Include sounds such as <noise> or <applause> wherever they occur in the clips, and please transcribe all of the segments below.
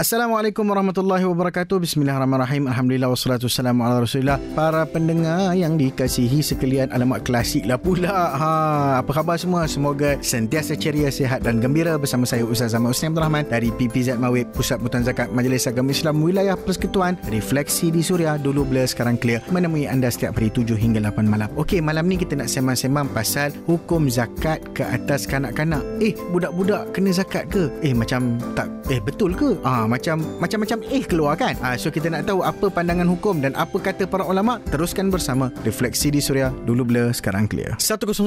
Assalamualaikum warahmatullahi wabarakatuh. Bismillahirrahmanirrahim. Alhamdulillah wassalatu wassalamu ala Rasulillah. Para pendengar yang dikasihi sekalian, alamat klasik lah pula. Ha, apa khabar semua? Semoga sentiasa ceria, sihat dan gembira bersama saya Ustaz Zaman Usni Abdul Rahman dari PPZ Mawib Pusat Mutan Zakat Majlis Agama Islam Wilayah Persekutuan. Refleksi di Suria dulu blur sekarang clear menemui anda setiap hari 7 hingga 8 malam. Okey, malam ni kita nak sembang-sembang pasal hukum zakat ke atas kanak-kanak. Eh, budak-budak kena zakat ke? Eh, macam tak eh betul ke? Ah, macam macam-macam eh keluar kan? Ha, so kita nak tahu apa pandangan hukum dan apa kata para ulama teruskan bersama refleksi di Suria dulu blur sekarang clear. 105.3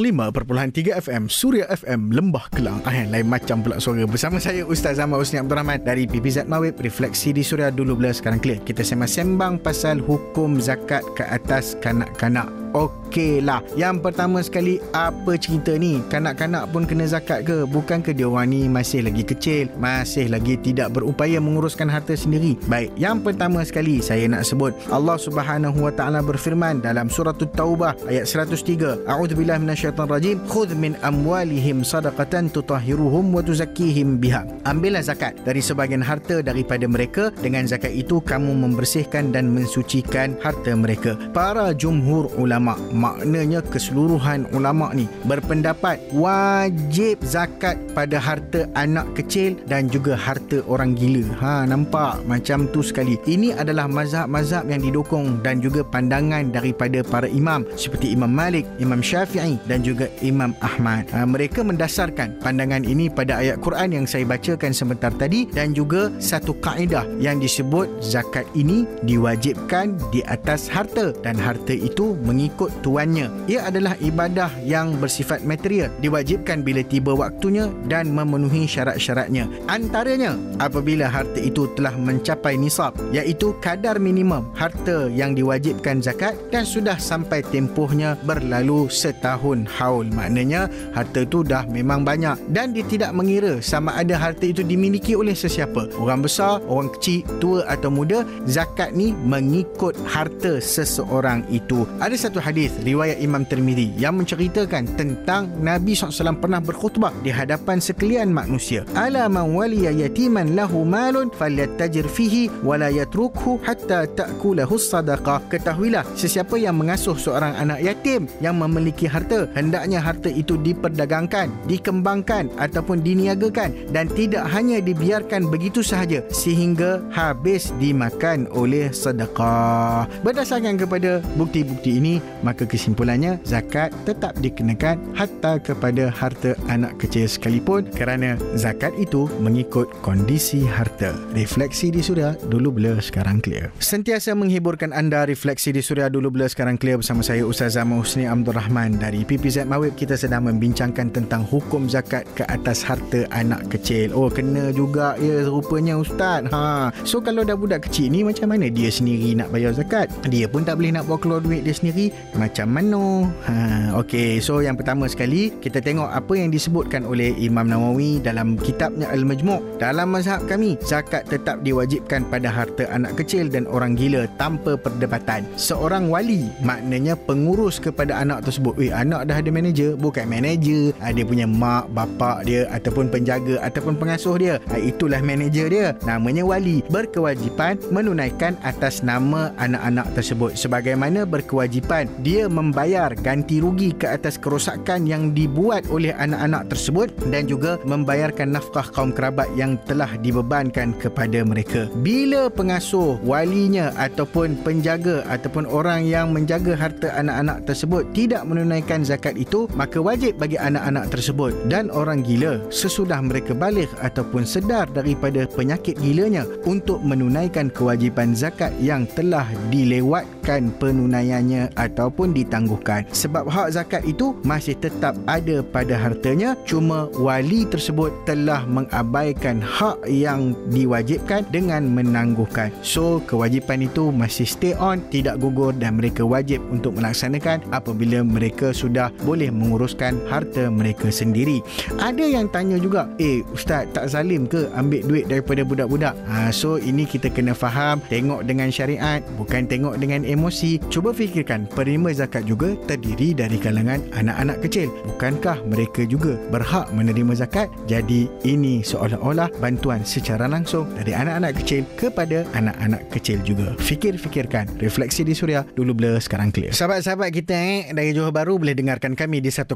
FM Suria FM Lembah Kelang. Ah, lain macam pula suara. Bersama saya Ustaz Zaman Usni Abdul Rahman dari PPZ Mawib refleksi di Suria dulu blur sekarang clear. Kita sembang-sembang pasal hukum zakat ke atas kanak-kanak Okey lah. Yang pertama sekali Apa cerita ni? Kanak-kanak pun kena zakat ke? Bukan ke dia orang ni Masih lagi kecil Masih lagi tidak berupaya Menguruskan harta sendiri? Baik Yang pertama sekali Saya nak sebut Allah subhanahu wa ta'ala berfirman Dalam surah Taubah Ayat 103 A'udzubillah minasyaitan rajim Khudh min amwalihim sadaqatan tutahiruhum wa tuzakkihim biha. Ambillah zakat Dari sebagian harta Daripada mereka. Dengan zakat itu Kamu membersihkan dan mensucikan harta mereka. Para jumhur ulama ulama maknanya keseluruhan ulama ni berpendapat wajib zakat pada harta anak kecil dan juga harta orang gila. Ha nampak? Macam tu sekali. Ini adalah mazhab-mazhab yang didukung dan juga pandangan daripada para imam seperti Imam Malik Imam Syafi'i dan juga Imam Ahmad. Ha, mereka mendasarkan pandangan ini pada ayat Quran yang saya bacakan sebentar tadi dan juga satu kaedah yang disebut zakat ini diwajibkan di atas harta dan harta itu mengikut mengikut tuannya. Ia adalah ibadah yang bersifat material, diwajibkan bila tiba waktunya dan memenuhi syarat-syaratnya. Antaranya, apabila harta itu telah mencapai nisab, iaitu kadar minimum harta yang diwajibkan zakat dan sudah sampai tempohnya berlalu setahun haul. Maknanya, harta itu dah memang banyak dan dia tidak mengira sama ada harta itu dimiliki oleh sesiapa. Orang besar, orang kecil, tua atau muda, zakat ni mengikut harta seseorang itu. Ada satu hadis riwayat Imam Tirmizi yang menceritakan tentang Nabi SAW pernah berkhutbah di hadapan sekalian manusia. Ala man waliya yatiman lahu malun falyattajir fihi wa la yatrukhu hatta ta'kulahu sadaqah. Ketahuilah sesiapa yang mengasuh seorang anak yatim yang memiliki harta hendaknya harta itu diperdagangkan, dikembangkan ataupun diniagakan dan tidak hanya dibiarkan begitu sahaja sehingga habis dimakan oleh sedekah. Berdasarkan kepada bukti-bukti ini, maka kesimpulannya zakat tetap dikenakan hatta kepada harta anak kecil sekalipun kerana zakat itu mengikut kondisi harta. Refleksi di suria dulu blur sekarang clear. Sentiasa menghiburkan anda refleksi di suria dulu blur sekarang clear bersama saya Ustaz Zaman Husni Abdul Rahman dari PPZ Mawib kita sedang membincangkan tentang hukum zakat ke atas harta anak kecil. Oh kena juga ya rupanya Ustaz. Ha. So kalau dah budak kecil ni macam mana dia sendiri nak bayar zakat? Dia pun tak boleh nak bawa keluar duit dia sendiri macam mana? Ha, Okey, so yang pertama sekali kita tengok apa yang disebutkan oleh Imam Nawawi dalam kitabnya Al-Majmu' dalam mazhab kami zakat tetap diwajibkan pada harta anak kecil dan orang gila tanpa perdebatan. Seorang wali maknanya pengurus kepada anak tersebut. Eh anak dah ada manager bukan manager. Ha, dia punya mak bapak dia ataupun penjaga ataupun pengasuh dia. Ha, itulah manager dia. Namanya wali. Berkewajipan menunaikan atas nama anak-anak tersebut. Sebagaimana berkewajipan dia membayar ganti rugi ke atas kerosakan yang dibuat oleh anak-anak tersebut dan juga membayarkan nafkah kaum kerabat yang telah dibebankan kepada mereka. Bila pengasuh, walinya ataupun penjaga ataupun orang yang menjaga harta anak-anak tersebut tidak menunaikan zakat itu, maka wajib bagi anak-anak tersebut dan orang gila sesudah mereka balik ataupun sedar daripada penyakit gilanya untuk menunaikan kewajipan zakat yang telah dilewatkan penunaiannya ditangguhkan. Sebab hak zakat itu masih tetap ada pada hartanya cuma wali tersebut telah mengabaikan hak yang diwajibkan dengan menangguhkan. So kewajipan itu masih stay on tidak gugur dan mereka wajib untuk melaksanakan apabila mereka sudah boleh menguruskan harta mereka sendiri. Ada yang tanya juga eh ustaz tak zalim ke ambil duit daripada budak-budak? Ha, so ini kita kena faham tengok dengan syariat bukan tengok dengan emosi. Cuba fikirkan penerima zakat juga terdiri dari kalangan anak-anak kecil. Bukankah mereka juga berhak menerima zakat? Jadi ini seolah-olah bantuan secara langsung dari anak-anak kecil kepada anak-anak kecil juga. Fikir-fikirkan. Refleksi di Suria dulu blur sekarang clear. Sahabat-sahabat kita eh, dari Johor Baru boleh dengarkan kami di 101.4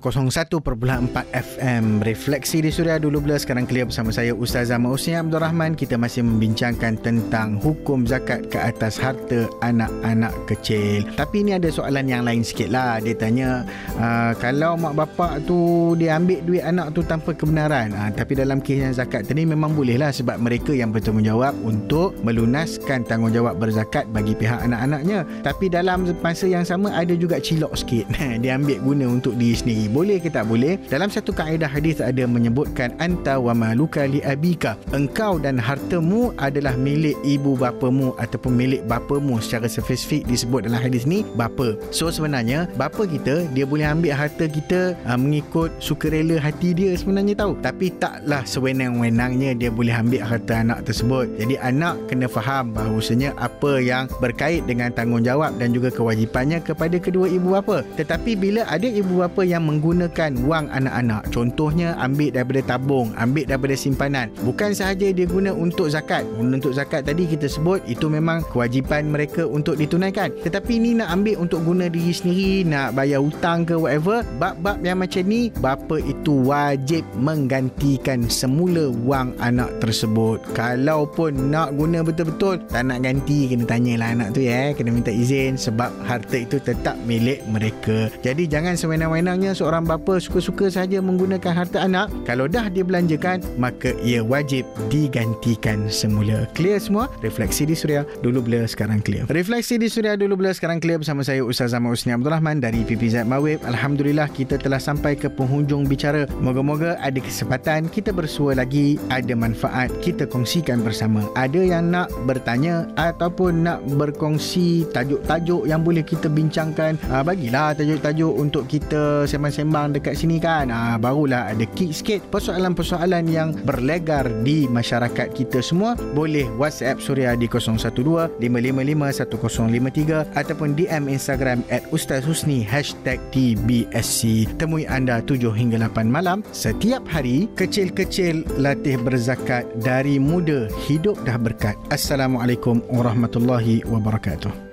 FM. Refleksi di Suria dulu blur sekarang clear bersama saya Ustaz Ahmad Husni Abdul Rahman. Kita masih membincangkan tentang hukum zakat ke atas harta anak-anak kecil. Tapi ini ada soalan yang lain sikit lah. Dia tanya, uh, kalau mak bapak tu dia ambil duit anak tu tanpa kebenaran. Uh, tapi dalam kes yang zakat tadi memang boleh lah sebab mereka yang bertanggungjawab untuk melunaskan tanggungjawab berzakat bagi pihak anak-anaknya. Tapi dalam masa yang sama ada juga cilok sikit. <laughs> dia ambil guna untuk diri sendiri. Boleh ke tak boleh? Dalam satu kaedah hadis ada menyebutkan anta wa maluka li abika. Engkau dan hartamu adalah milik ibu bapamu ataupun milik bapamu secara spesifik disebut dalam hadis ni bapa. So sebenarnya bapa kita dia boleh ambil harta kita uh, mengikut sukarela hati dia sebenarnya tahu. Tapi taklah sewenang-wenangnya dia boleh ambil harta anak tersebut. Jadi anak kena faham bahawasanya apa yang berkait dengan tanggungjawab dan juga kewajipannya kepada kedua ibu bapa. Tetapi bila ada ibu bapa yang menggunakan wang anak-anak, contohnya ambil daripada tabung, ambil daripada simpanan, bukan sahaja dia guna untuk zakat. Untuk zakat tadi kita sebut itu memang kewajipan mereka untuk ditunaikan. Tetapi ini nak ambil untuk guna diri sendiri, nak bayar hutang ke whatever, bab-bab yang macam ni, bapa itu wajib menggantikan semula wang anak tersebut. Kalau pun nak guna betul-betul, tak nak ganti, kena tanyalah anak tu ya, kena minta izin sebab harta itu tetap milik mereka. Jadi jangan sewenang-wenangnya seorang bapa suka-suka saja menggunakan harta anak. Kalau dah dia belanjakan, maka ia wajib digantikan semula. Clear semua? Refleksi di Suria dulu blur sekarang clear. Refleksi di Suria dulu blur sekarang clear bersama saya Ustaz Ahmad Usni Abdul Rahman dari PPZ Mawib. Alhamdulillah kita telah sampai ke penghujung bicara. Moga-moga ada kesempatan kita bersua lagi, ada manfaat kita kongsikan bersama. Ada yang nak bertanya ataupun nak berkongsi tajuk-tajuk yang boleh kita bincangkan, uh, bagilah tajuk-tajuk untuk kita sembang-sembang dekat sini kan. Uh, barulah ada kick sikit persoalan-persoalan yang berlegar di masyarakat kita semua boleh WhatsApp Suria di 012 555 1053 ataupun DM Instagram at Ustaz Husni hashtag TBSC temui anda 7 hingga 8 malam setiap hari. Kecil-kecil latih berzakat dari muda. Hidup dah berkat. Assalamualaikum warahmatullahi wabarakatuh